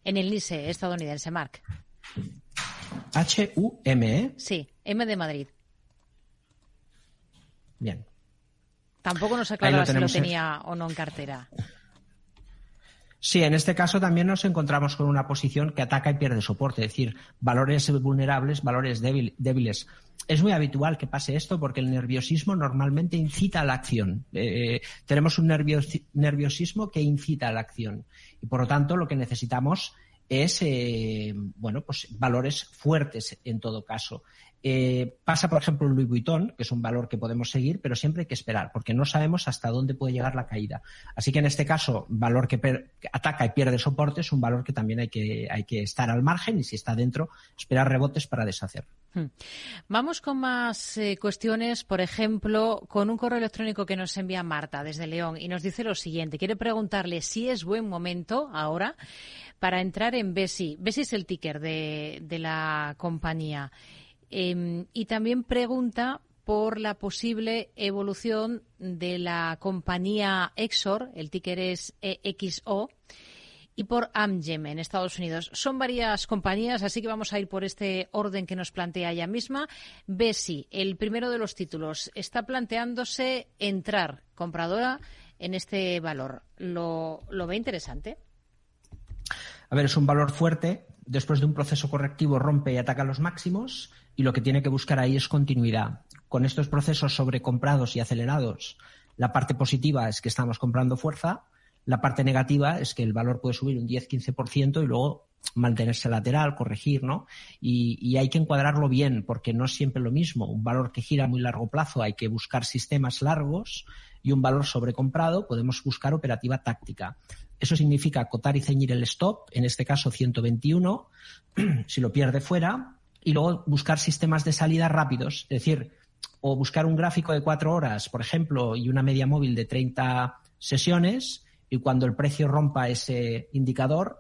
Speaker 1: en el NISE estadounidense, Mark.
Speaker 2: HUM, ¿eh?
Speaker 1: Sí, M de Madrid.
Speaker 2: Bien.
Speaker 1: Tampoco nos aclara si lo tenía o no en cartera.
Speaker 2: Sí, en este caso también nos encontramos con una posición que ataca y pierde soporte, es decir, valores vulnerables, valores débiles. Es muy habitual que pase esto porque el nerviosismo normalmente incita a la acción. Eh, tenemos un nerviosismo que incita a la acción y por lo tanto lo que necesitamos es eh, bueno pues valores fuertes en todo caso. Eh, pasa, por ejemplo, en Louis Vuitton, que es un valor que podemos seguir, pero siempre hay que esperar, porque no sabemos hasta dónde puede llegar la caída. Así que en este caso, valor que, ataca y pierde soporte es un valor que también hay que, hay que estar al margen y si está dentro, esperar rebotes para deshacer. Hmm.
Speaker 1: Vamos con más eh, cuestiones, por ejemplo, con un correo electrónico que nos envía Marta desde León y nos dice lo siguiente. Quiere preguntarle si es buen momento ahora para entrar en BESI. BESI es el ticker de, de la compañía. Em, y también pregunta por la posible evolución de la compañía Exor, el ticker es EXO, y por Amgem en Estados Unidos. Son varias compañías, así que vamos a ir por este orden que nos plantea ella misma. Besi, el primero de los títulos, está planteándose entrar compradora en este valor. ¿Lo, lo ve interesante?
Speaker 2: A ver, es un valor fuerte. Después de un proceso correctivo rompe y ataca los máximos y lo que tiene que buscar ahí es continuidad. Con estos procesos sobrecomprados y acelerados, la parte positiva es que estamos comprando fuerza, la parte negativa es que el valor puede subir un 10-15% y luego mantenerse lateral, corregir, ¿no? Y, hay que encuadrarlo bien porque no es siempre lo mismo. Un valor que gira a muy largo plazo hay que buscar sistemas largos y un valor sobrecomprado podemos buscar operativa táctica. Eso significa acotar y ceñir el stop, en este caso 121, si lo pierde fuera, y luego buscar sistemas de salida rápidos, es decir, o buscar un gráfico de cuatro horas, por ejemplo, y una media móvil de 30 sesiones, y cuando el precio rompa ese indicador,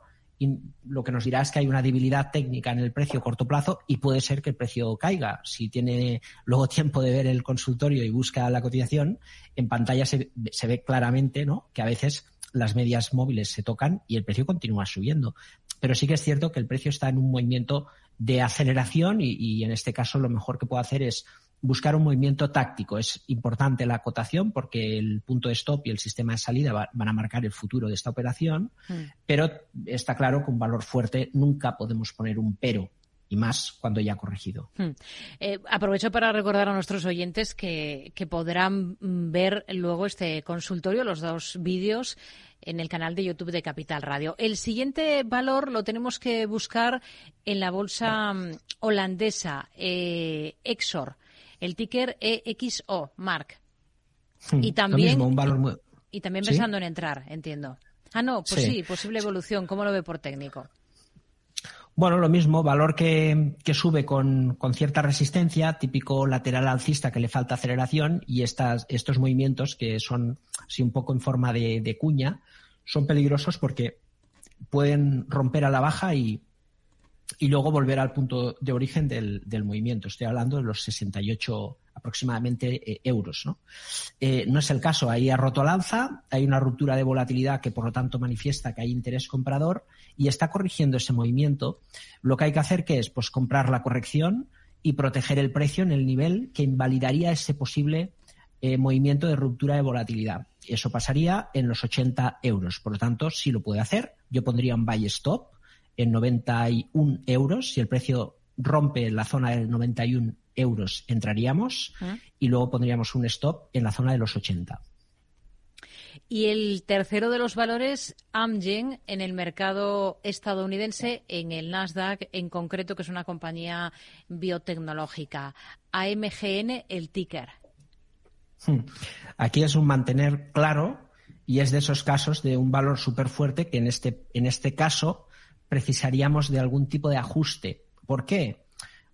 Speaker 2: lo que nos dirá es que hay una debilidad técnica en el precio a corto plazo y puede ser que el precio caiga. Si tiene luego tiempo de ver el consultorio y busca la cotización, en pantalla se, se ve claramente ¿no? que a veces las medias móviles se tocan y el precio continúa subiendo. Pero sí que es cierto que el precio está en un movimiento de aceleración y, en este caso lo mejor que puedo hacer es buscar un movimiento táctico. Es importante la acotación porque el punto de stop y el sistema de salida van a marcar el futuro de esta operación, mm. pero está claro que un valor fuerte nunca podemos poner un pero y más cuando ya ha corregido. Hmm.
Speaker 1: Eh, aprovecho para recordar a nuestros oyentes que, podrán ver luego este consultorio, los dos vídeos en el canal de YouTube de Capital Radio. El siguiente valor lo tenemos que buscar en la bolsa mm, holandesa, eh, Exor, el ticker EXO, Mark.
Speaker 2: Hmm, y también, un valor
Speaker 1: y también pensando en entrar, entiendo. Ah, no, pues sí, posible evolución. ¿Cómo lo ve por técnico?
Speaker 2: Bueno, lo mismo, valor que, sube con, cierta resistencia, típico lateral alcista que le falta aceleración y estas, estos movimientos que son así un poco en forma de, cuña son peligrosos porque pueden romper a la baja y, y luego volver al punto de origen del, del, movimiento. Estoy hablando de los 68 aproximadamente eh, euros. ¿no? Eh, no es el caso. Ahí ha roto al alza, hay una ruptura de volatilidad que por lo tanto manifiesta que hay interés comprador y está corrigiendo ese movimiento. Lo que hay que hacer que es pues comprar la corrección y proteger el precio en el nivel que invalidaría ese posible eh, movimiento de ruptura de volatilidad. Eso pasaría en los 80 euros. Por lo tanto, si lo puede hacer, yo pondría un buy stop en 91 euros. Si el precio rompe la zona del 91 euros entraríamos ah. y luego pondríamos un stop en la zona de los 80.
Speaker 1: Y el tercero de los valores, Amgen, en el mercado estadounidense, en el Nasdaq en concreto, que es una compañía biotecnológica. AMGN, el ticker.
Speaker 2: Hmm. Aquí es un mantener claro y es de esos casos de un valor súper fuerte que en este, en este caso precisaríamos de algún tipo de ajuste. ¿Por qué?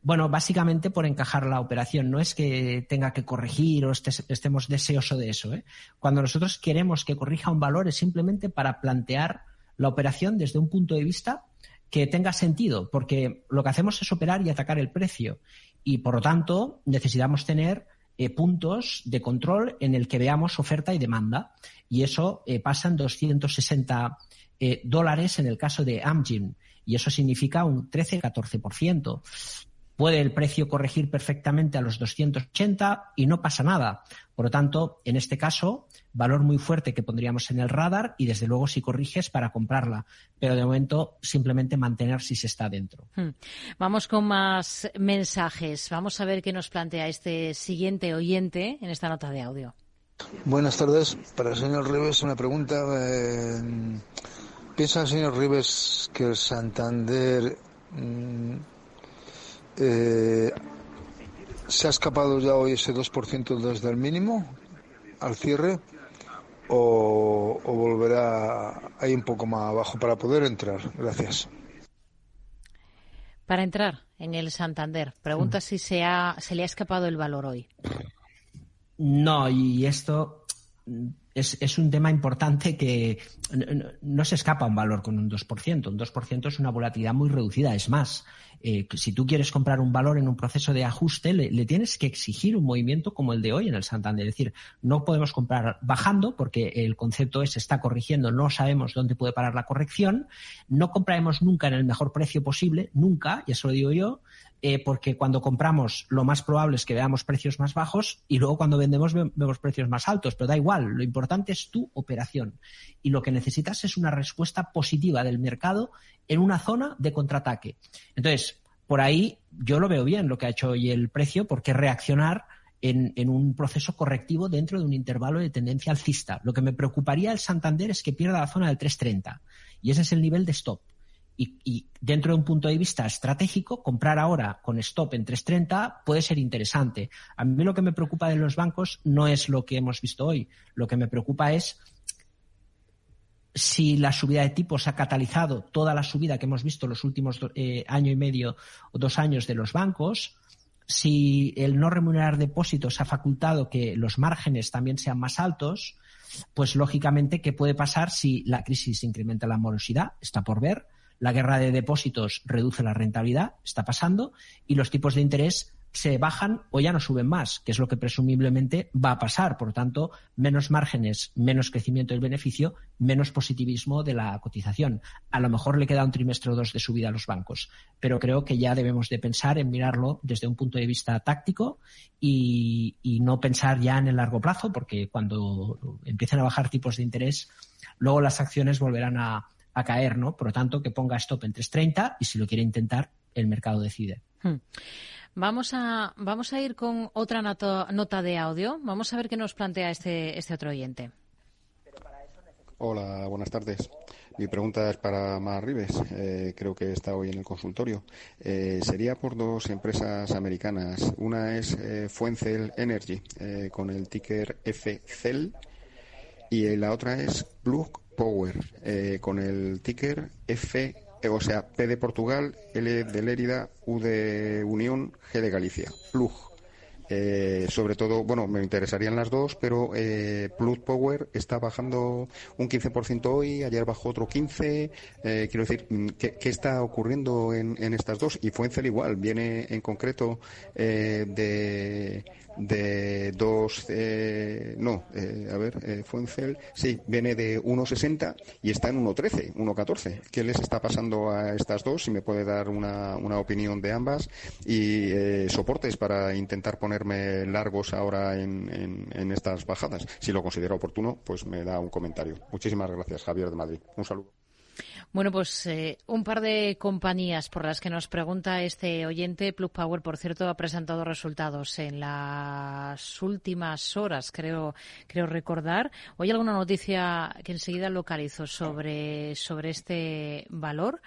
Speaker 2: Bueno, básicamente por encajar la operación. No es que tenga que corregir o estemos deseosos de eso. ¿eh? Cuando nosotros queremos que corrija un valor es simplemente para plantear la operación desde un punto de vista que tenga sentido, porque lo que hacemos es operar y atacar el precio. Y por lo tanto, necesitamos tener eh, puntos de control en el que veamos oferta y demanda. Y eso eh, pasa en 260 dólares en el caso de Amgen. Y eso significa un 13-14%. Puede el precio corregir perfectamente a los 280 y no pasa nada. Por lo tanto, en este caso, valor muy fuerte que pondríamos en el radar y desde luego si corriges para comprarla. Pero de momento simplemente mantener si se está dentro. Hmm.
Speaker 1: Vamos con más mensajes. Vamos a ver qué nos plantea este siguiente oyente en esta nota de audio.
Speaker 5: Buenas tardes. Para el señor Rives una pregunta. Eh, ¿Piensa el señor Rives que el Santander mm, eh, ¿Se ha escapado ya hoy ese 2% desde el mínimo al cierre? O, volverá ahí un poco más abajo para poder entrar? Gracias.
Speaker 1: Para entrar en el Santander, pregunta mm. si se, ha, se le ha escapado el valor hoy.
Speaker 2: No, y esto es, un tema importante que no, se escapa un valor con un 2%. Un 2% es una volatilidad muy reducida. Es más, eh, si tú quieres comprar un valor en un proceso de ajuste, le, tienes que exigir un movimiento como el de hoy en el Santander. Es decir, no podemos comprar bajando porque el concepto es está corrigiendo, no sabemos dónde puede parar la corrección. No compraremos nunca en el mejor precio posible, nunca, y eso lo digo yo. Eh, porque cuando compramos lo más probable es que veamos precios más bajos y luego cuando vendemos vemos precios más altos, pero da igual, lo importante es tu operación y lo que necesitas es una respuesta positiva del mercado en una zona de contraataque. Entonces, por ahí yo lo veo bien lo que ha hecho hoy el precio porque reaccionar en, en, un proceso correctivo dentro de un intervalo de tendencia alcista. Lo que me preocuparía el Santander es que pierda la zona del 330 y ese es el nivel de stop. Y, dentro de un punto de vista estratégico, comprar ahora con stop en 3.30 puede ser interesante. A mí lo que me preocupa de los bancos no es lo que hemos visto hoy. Lo que me preocupa es si la subida de tipos ha catalizado toda la subida que hemos visto los últimos eh, año y medio o dos años de los bancos, si el no remunerar depósitos ha facultado que los márgenes también sean más altos, pues lógicamente, ¿qué puede pasar si la crisis incrementa la morosidad? Está por ver la guerra de depósitos reduce la rentabilidad, está pasando, y los tipos de interés se bajan o ya no suben más, que es lo que presumiblemente va a pasar. Por lo tanto, menos márgenes, menos crecimiento del beneficio, menos positivismo de la cotización. A lo mejor le queda un trimestre o dos de subida a los bancos, pero creo que ya debemos de pensar en mirarlo desde un punto de vista táctico y, no pensar ya en el largo plazo, porque cuando empiecen a bajar tipos de interés, luego las acciones volverán a, caer, ¿no? Por lo tanto, que ponga stop en 3.30 y si lo quiere intentar, el mercado decide. Hmm.
Speaker 1: Vamos a, vamos a ir con otra nota de audio. Vamos a ver qué nos plantea este, este otro oyente.
Speaker 6: Hola, buenas tardes. Mi pregunta es para Mar Rives. Eh, creo que está hoy en el consultorio. Eh, sería por dos empresas americanas. Una es eh, Fuencel Energy con el ticker FCEL y la otra es Plug Power con el ticker F eh, o sea, P de Portugal, L de Lérida, U de Unión, G de Galicia. Plug. Eh, sobre todo, bueno, me interesarían las dos, pero eh, Power está bajando un 15% hoy, ayer bajó otro 15%. Eh, quiero decir, mm, ¿qué, está ocurriendo en, en, estas dos? Y Fuencel igual, viene en concreto de de dos, eh, no, eh, a ver, eh, Fuencel, sí, viene de 1,60 y está en 1,13, 1,14. ¿Qué les está pasando a estas dos? Si me puede dar una, una opinión de ambas y eh, soportes para intentar largos ahora en, estas bajadas. Si lo considera oportuno, pues me da un comentario. Muchísimas gracias, Javier de Madrid. Un saludo.
Speaker 1: Bueno, pues eh, un par de compañías por las que nos pregunta este oyente. Plug Power, por cierto, ha presentado resultados en las últimas horas, creo, creo recordar. ¿Hoy alguna noticia que enseguida localizo sobre, sobre este valor?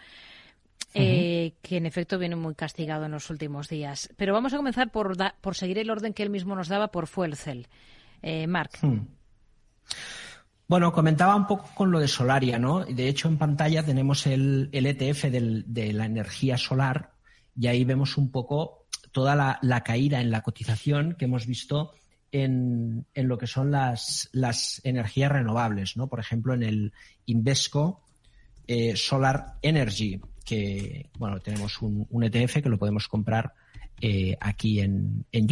Speaker 1: Eh, que en efecto viene muy castigado en los últimos días. Pero vamos a comenzar por, por seguir el orden que él mismo nos daba por Fuelcel. Eh, Marc. Hmm.
Speaker 2: Bueno, comentaba un poco con lo de Solaria, ¿no? De hecho, en pantalla tenemos el, ETF de la energía solar y ahí vemos un poco toda la, caída en la cotización que hemos visto en, lo que son las, energías renovables, ¿no? Por ejemplo, en el Invesco eh, Solar Energy, que, bueno, tenemos un, un ETF que lo podemos comprar eh, aquí en, en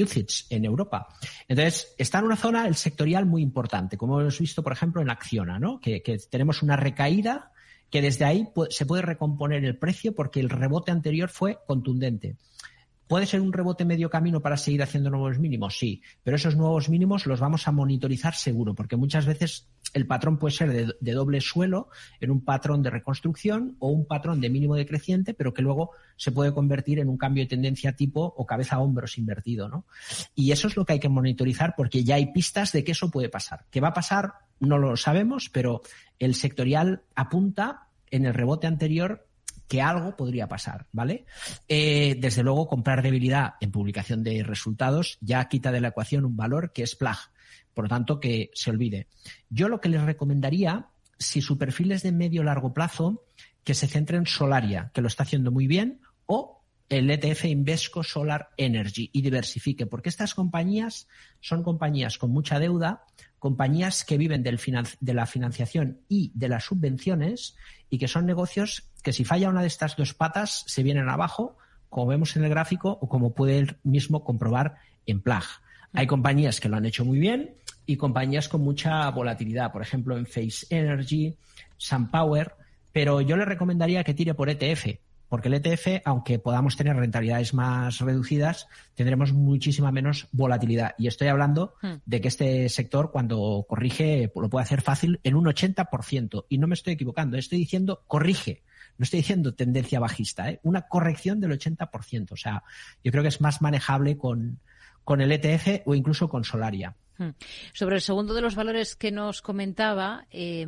Speaker 2: en Europa. Entonces, está en una zona, el sectorial, muy importante, como hemos visto, por ejemplo, en Acciona, ¿no? que, que tenemos una recaída que desde ahí se puede recomponer el precio porque el rebote anterior fue contundente. ¿Puede ser un rebote medio camino para seguir haciendo nuevos mínimos? Sí, pero esos nuevos mínimos los vamos a monitorizar seguro, porque muchas veces el patrón puede ser de, doble suelo en un patrón de reconstrucción o un patrón de mínimo decreciente, pero que luego se puede convertir en un cambio de tendencia tipo o cabeza a hombros invertido, ¿no? Y eso es lo que hay que monitorizar porque ya hay pistas de que eso puede pasar. ¿Qué va a pasar? No lo sabemos, pero el sectorial apunta en el rebote anterior que algo podría pasar, ¿vale? Eh, desde luego, comprar debilidad en publicación de resultados ya quita de la ecuación un valor que es PLAG. Por lo tanto, que se olvide. Yo lo que les recomendaría, si su perfil es de medio largo plazo, que se centre en Solaria, que lo está haciendo muy bien, o el ETF Invesco Solar Energy y diversifique, porque estas compañías son compañías con mucha deuda, compañías que viven del de la financiación y de las subvenciones y que son negocios que si falla una de estas dos patas se vienen abajo, como vemos en el gráfico o como puede él mismo comprobar en Plag. Hay compañías que lo han hecho muy bien y compañías con mucha volatilidad, por ejemplo en Face Energy, SunPower, pero yo le recomendaría que tire por ETF, porque el ETF, aunque podamos tener rentabilidades más reducidas, tendremos muchísima menos volatilidad. Y estoy hablando hmm. de que este sector, cuando corrige, lo puede hacer fácil en un 80%. Y no me estoy equivocando, estoy diciendo corrige. No estoy diciendo tendencia bajista, ¿eh? una corrección del 80%. O sea, yo creo que es más manejable con, con el ETF o incluso con Solaria.
Speaker 1: Hmm. Sobre el segundo de los valores que nos comentaba, eh,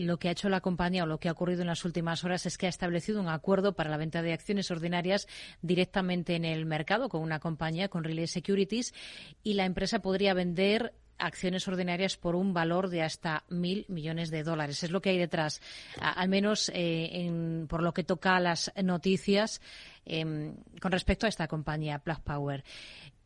Speaker 1: lo que ha hecho la compañía o lo que ha ocurrido en las últimas horas es que ha establecido un acuerdo para la venta de acciones ordinarias directamente en el mercado con una compañía, con Relay Securities, y la empresa podría vender acciones ordinarias por un valor de hasta mil millones de dólares. Es lo que hay detrás, al menos eh, por lo que toca a las noticias em, con respecto a esta compañía, Plug Power.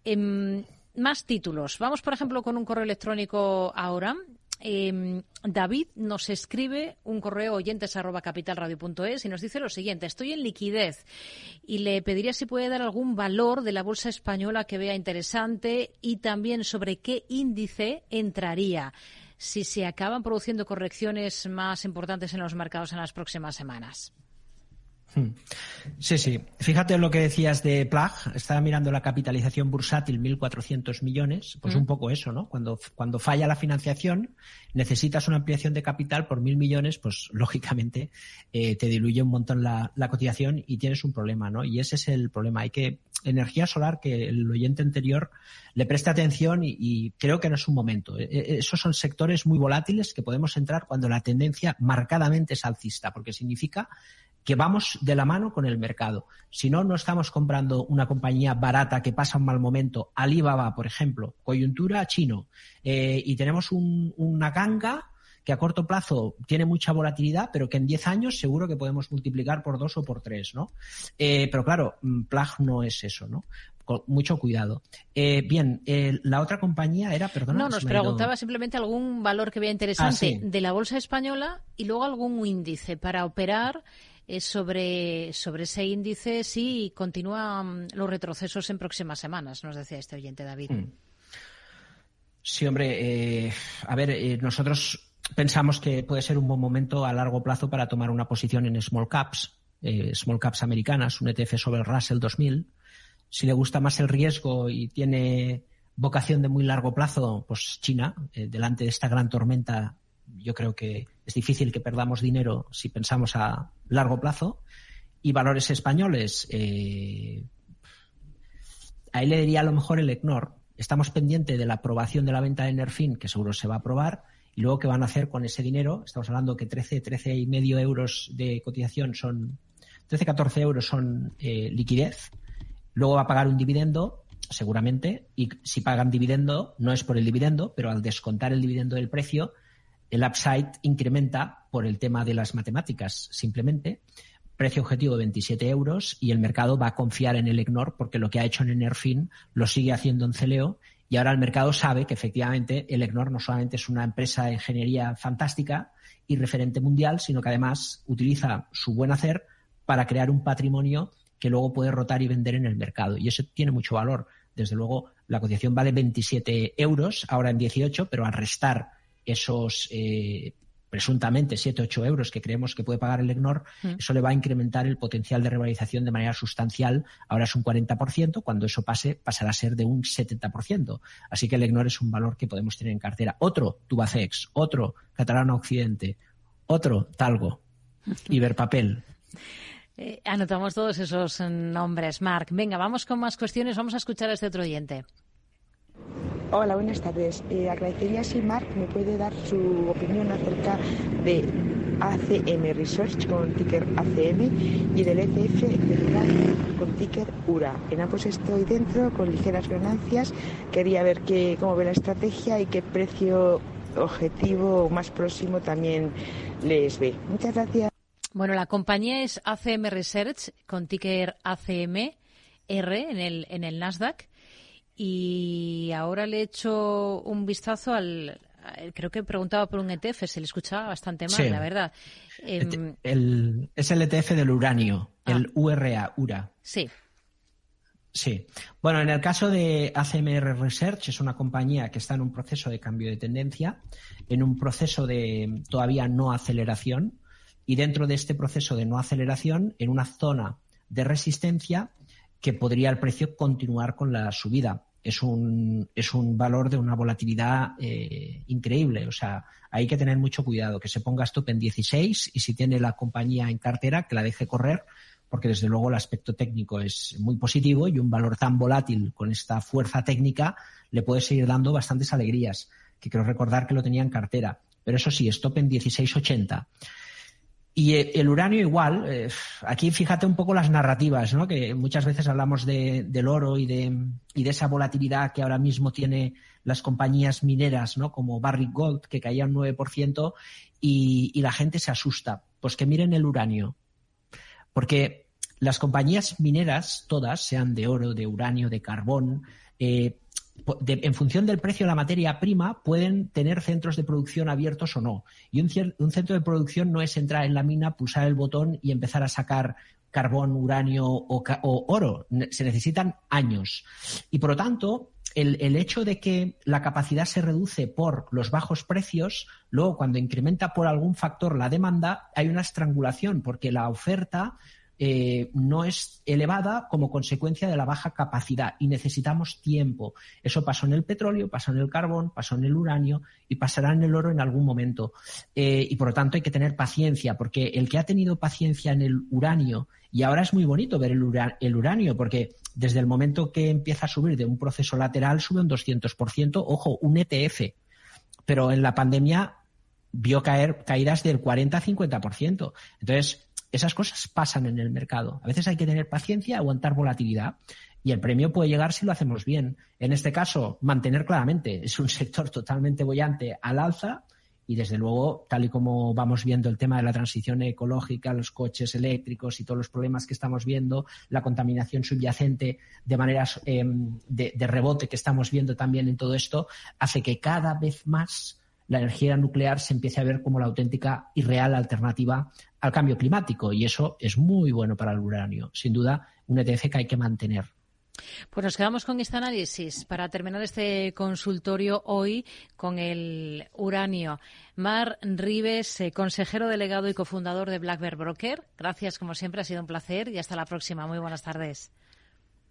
Speaker 1: Em, más títulos. Vamos, por ejemplo, con un correo electrónico ahora. Em, David nos escribe un correo oyentes arroba capitalradio.es y nos dice lo siguiente. Estoy en liquidez y le pediría si puede dar algún valor de la bolsa española que vea interesante y también sobre qué índice entraría si se acaban produciendo correcciones más importantes en los mercados en las próximas semanas.
Speaker 2: Hmm. Sí, sí. Fíjate lo que decías de Plag. Estaba mirando la capitalización bursátil, 1.400 millones. Pues un hmm. poco eso, ¿no? Cuando, cuando falla la financiación, necesitas una ampliación de capital por 1.000 millones, pues lógicamente eh, te diluye un montón la, cotización y tienes un problema, ¿no? Y ese es el problema. Hay que, energía solar, que el oyente anterior le preste atención y, y creo que no es un momento. E, e, esos son sectores muy volátiles que podemos entrar cuando la tendencia marcadamente es alcista, porque significa que vamos de la mano con el mercado. Si no, no estamos comprando una compañía barata que pasa un mal momento, Alibaba, por ejemplo, coyuntura chino, eh, y tenemos una ganga que a corto plazo tiene mucha volatilidad, pero que en 10 años seguro que podemos multiplicar por dos o por tres, ¿no? Eh, pero claro, mm, Plag no es eso, ¿no? Con mucho cuidado. Eh, bien, la otra compañía era, perdona.
Speaker 1: No, nos preguntaba simplemente algún valor que vea interesante ah, de la bolsa española y luego algún índice para operar sobre, sobre ese índice si continúan los retrocesos en próximas semanas, nos decía este oyente David. Hmm.
Speaker 2: Sí, hombre, eh, a ver, eh, nosotros pensamos que puede ser un buen momento a largo plazo para tomar una posición en small caps, eh, small caps americanas, un ETF sobre el Russell 2000. Si le gusta más el riesgo y tiene vocación de muy largo plazo, pues China, delante de esta gran tormenta, yo creo que es difícil que perdamos dinero si pensamos a largo plazo. Y valores españoles, eh, ahí le diría a lo mejor el ECNOR. Estamos pendientes de la aprobación de la venta de Nerfin, que seguro se va a aprobar, y luego qué van a hacer con ese dinero. Estamos hablando que 13, 13 y medio euros de cotización son, 13, 14 euros son eh, liquidez. Luego va a pagar un dividendo, seguramente, y si pagan dividendo, no es por el dividendo, pero al descontar el dividendo del precio, el upside incrementa por el tema de las matemáticas, simplemente. Precio objetivo 27 euros y el mercado va a confiar en el EGNOR porque lo que ha hecho en Enerfin lo sigue haciendo en Celeo y ahora el mercado sabe que efectivamente el EGNOR no solamente es una empresa de ingeniería fantástica y referente mundial, sino que además utiliza su buen hacer para crear un patrimonio que luego puede rotar y vender en el mercado. Y eso tiene mucho valor. Desde luego, la cotización vale 27 euros, ahora en 18, pero al restar esos eh, presuntamente 7, 8 euros que creemos que puede pagar el EGNOR, mm. eso le va a incrementar el potencial de revalorización de manera sustancial. Ahora es un 40%, cuando eso pase pasará a ser de un 70%. Así que el EGNOR es un valor que podemos tener en cartera. Otro, Tubacex, otro, Catalana Occidente, otro, Talgo, Iberpapel.
Speaker 1: Eh, anotamos todos esos nombres, Marc. Venga, vamos con más cuestiones. Vamos a escuchar a este otro oyente.
Speaker 7: Hola, buenas tardes. Eh, agradecería si Mark me puede dar su opinión acerca de ACM Research con ticker ACM y del ETF de con ticker URA. En ambos estoy dentro con ligeras ganancias. Quería ver qué, cómo ve la estrategia y qué precio objetivo más próximo también les ve. Muchas gracias.
Speaker 1: Bueno, la compañía es ACM Research con ticker ACM R en el, en el Nasdaq y ahora le he hecho un vistazo al, creo que preguntaba por un ETF, se le escuchaba bastante mal, la verdad.
Speaker 2: Em, el, es el ETF del uranio, ah. el URA, URA.
Speaker 1: Sí.
Speaker 2: Sí. Bueno, en el caso de ACMR Research, es una compañía que está en un proceso de cambio de tendencia, en un proceso de todavía no aceleración, y dentro de este proceso de no aceleración, en una zona de resistencia que podría el precio continuar con la subida. Es un, es un valor de una volatilidad eh, increíble. O sea, hay que tener mucho cuidado, que se ponga stop en 16 y si tiene la compañía en cartera, que la deje correr, porque desde luego el aspecto técnico es muy positivo y un valor tan volátil con esta fuerza técnica le puede seguir dando bastantes alegrías, que quiero recordar que lo tenía en cartera. Pero eso sí, stop en 16.80. Y eh, el uranio igual, eh, aquí fíjate un poco las narrativas, ¿no? que muchas veces hablamos de, del oro y de, y de esa volatilidad que ahora mismo tiene las compañías mineras, ¿no? como Barrick Gold, que caía un 9%, y, y la gente se asusta. Pues que miren el uranio. Porque las compañías mineras, todas, sean de oro, de uranio, de carbón, eh, en función del precio de la materia prima, pueden tener centros de producción abiertos o no. Y un, centro de producción no es entrar en la mina, pulsar el botón y empezar a sacar carbón, uranio o, oro. Se necesitan años. Y por lo tanto, el, el, hecho de que la capacidad se reduce por los bajos precios, luego cuando incrementa por algún factor la demanda, hay una estrangulación, porque la oferta eh, no es elevada como consecuencia de la baja capacidad y necesitamos tiempo. Eso pasó en el petróleo, pasó en el carbón, pasó en el uranio y pasará en el oro en algún momento. Eh, y por lo tanto hay que tener paciencia, porque el que ha tenido paciencia en el uranio, y ahora es muy bonito ver el, el uranio, porque desde el momento que empieza a subir de un proceso lateral sube un 200%, ojo, un ETF. Pero en la pandemia vio caer caídas del 40-50%. Entonces, esas cosas pasan en el mercado. A veces hay que tener paciencia, aguantar volatilidad y el premio puede llegar si lo hacemos bien. En este caso, mantener claramente, es un sector totalmente bollante al alza y desde luego, tal y como vamos viendo el tema de la transición ecológica, los coches eléctricos y todos los problemas que estamos viendo, la contaminación subyacente de maneras em, de, de rebote que estamos viendo también en todo esto, hace que cada vez más la energía nuclear se empiece a ver como la auténtica y real alternativa al cambio climático y eso es muy bueno para el uranio. Sin duda, un ETF que hay que mantener.
Speaker 1: Pues nos quedamos con este análisis para terminar este consultorio hoy con el uranio. Mar Rives, eh, consejero delegado y cofundador de Black Bear Broker. Gracias, como siempre, ha sido un placer y hasta la próxima. Muy buenas tardes.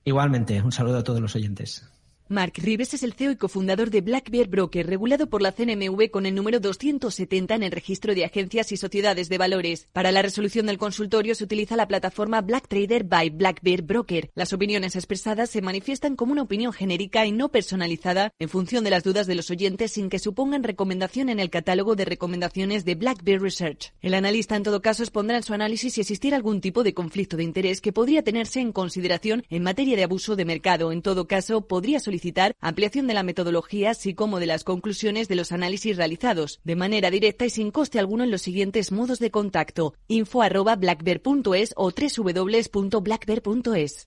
Speaker 2: Igualmente, un saludo a todos los oyentes.
Speaker 8: Mark Rives es el CEO y cofundador de Black Bear Broker, regulado por la CNMV con el número 270 en el registro de agencias y sociedades de valores. Para la resolución del consultorio se utiliza la plataforma Black Trader by Black Bear Broker. Las opiniones expresadas se manifiestan como una opinión genérica y no personalizada en función de las dudas de los oyentes sin que supongan recomendación en el catálogo de recomendaciones de Black Bear Research. El analista en todo caso expondrá en su análisis si existiera algún tipo de conflicto de interés que podría tenerse en consideración en materia de abuso de mercado. En todo caso, podría solicitar ampliación de la metodología, así como de las conclusiones de los análisis realizados, de manera directa y sin coste alguno en los siguientes modos de contacto: info arroba o www.blackbear.es.